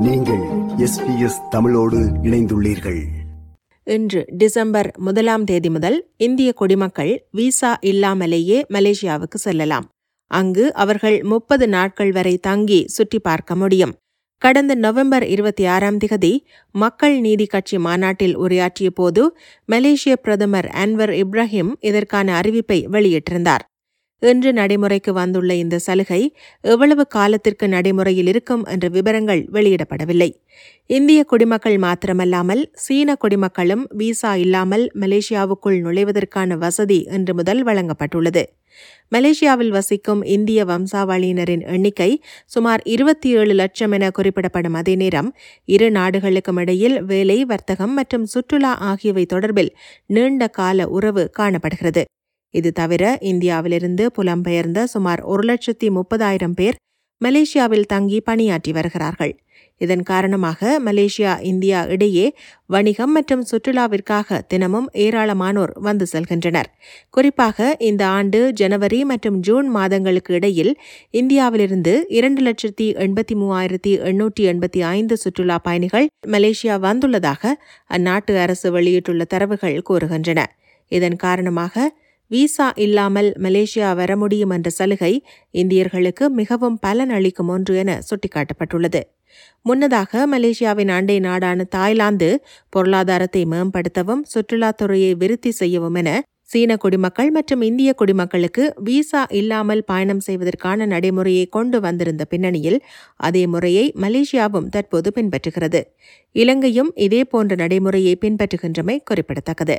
நீங்கள் எஸ்பிஎஸ் தமிழோடு இணைந்துள்ளீர்கள். இன்று டிசம்பர் முதலாம் தேதி முதல் இந்திய குடிமக்கள் விசா இல்லாமலேயே மலேசியாவுக்கு செல்லலாம். அங்கு அவர்கள் முப்பது நாட்கள் வரை தங்கி சுற்றி பார்க்க முடியும். கடந்த நவம்பர் இருபத்தி ஆறாம் திகதி மக்கள் நீதி கட்சி மாநாட்டில் உரையாற்றிய போது மலேசிய பிரதமர் அன்வர் இப்ராஹிம் இதற்கான அறிவிப்பை வெளியிட்டிருந்தார். இன்று நடைமுறைக்கு வந்துள்ள இந்த சலுகை எவ்வளவு காலத்திற்கு நடைமுறையில் இருக்கும் என்ற விவரங்கள் வெளியிடப்படவில்லை. இந்திய குடிமக்கள் மாத்திரமல்லாமல் சீன குடிமக்களும் விசா இல்லாமல் மலேசியாவுக்குள் நுழைவதற்கான வசதி இன்று முதல் வழங்கப்பட்டுள்ளது. மலேசியாவில் வசிக்கும் இந்திய வம்சாவளியினரின் எண்ணிக்கை சுமார் இருபத்தி ஏழு லட்சம் என குறிப்பிடப்படும் அதே நேரம் இரு நாடுகளுக்கும் இடையில் வேலை வர்த்தகம் மற்றும் சுற்றுலா ஆகியவை தொடர்பில் நீண்ட கால உறவு காணப்படுகிறது. இது தவிர இந்தியாவிலிருந்து புலம்பெயர்ந்த சுமார் ஒரு லட்சத்தி முப்பதாயிரம் பேர் மலேசியாவில் தங்கி பணியாற்றி வருகிறார்கள். இதன் காரணமாக மலேசியா இந்தியா இடையே வணிகம் மற்றும் சுற்றுலாவிற்காக தினமும் ஏராளமானோர் வந்து செல்கின்றனர். குறிப்பாக இந்த ஆண்டு ஜனவரி மற்றும் ஜூன் மாதங்களுக்கு இடையில் இந்தியாவிலிருந்து இரண்டு லட்சத்தி எண்பத்தி மூவாயிரத்தி எண்ணூற்றி எண்பத்தி ஐந்து சுற்றுலா பயணிகள் மலேசியா வந்துள்ளதாக அந்நாட்டு அரசு வெளியிட்டுள்ள தரவுகள் கூறுகின்றன. இதன் காரணமாக விசா இல்லாமல் மலேசியா வர முடியும் என்ற சலுகை இந்தியர்களுக்கு மிகவும் பலன் அளிக்கும் ஒன்று என சுட்டிக்காட்டப்பட்டுள்ளது. முன்னதாக மலேசியாவின் அண்டை நாடான தாய்லாந்து பொருளாதாரத்தை மேம்படுத்தவும் சுற்றுலாத்துறையை விருத்தி செய்யவும் என சீன குடிமக்கள் மற்றும் இந்திய குடிமக்களுக்கு விசா இல்லாமல் பயணம் செய்வதற்கான நடைமுறையை கொண்டு வந்திருந்த பின்னணியில் அதே முறையை மலேசியாவும் தற்போது பின்பற்றுகிறது. இலங்கையும் இதேபோன்ற நடைமுறையை பின்பற்றுகின்றமை குறிப்பிடத்தக்கது.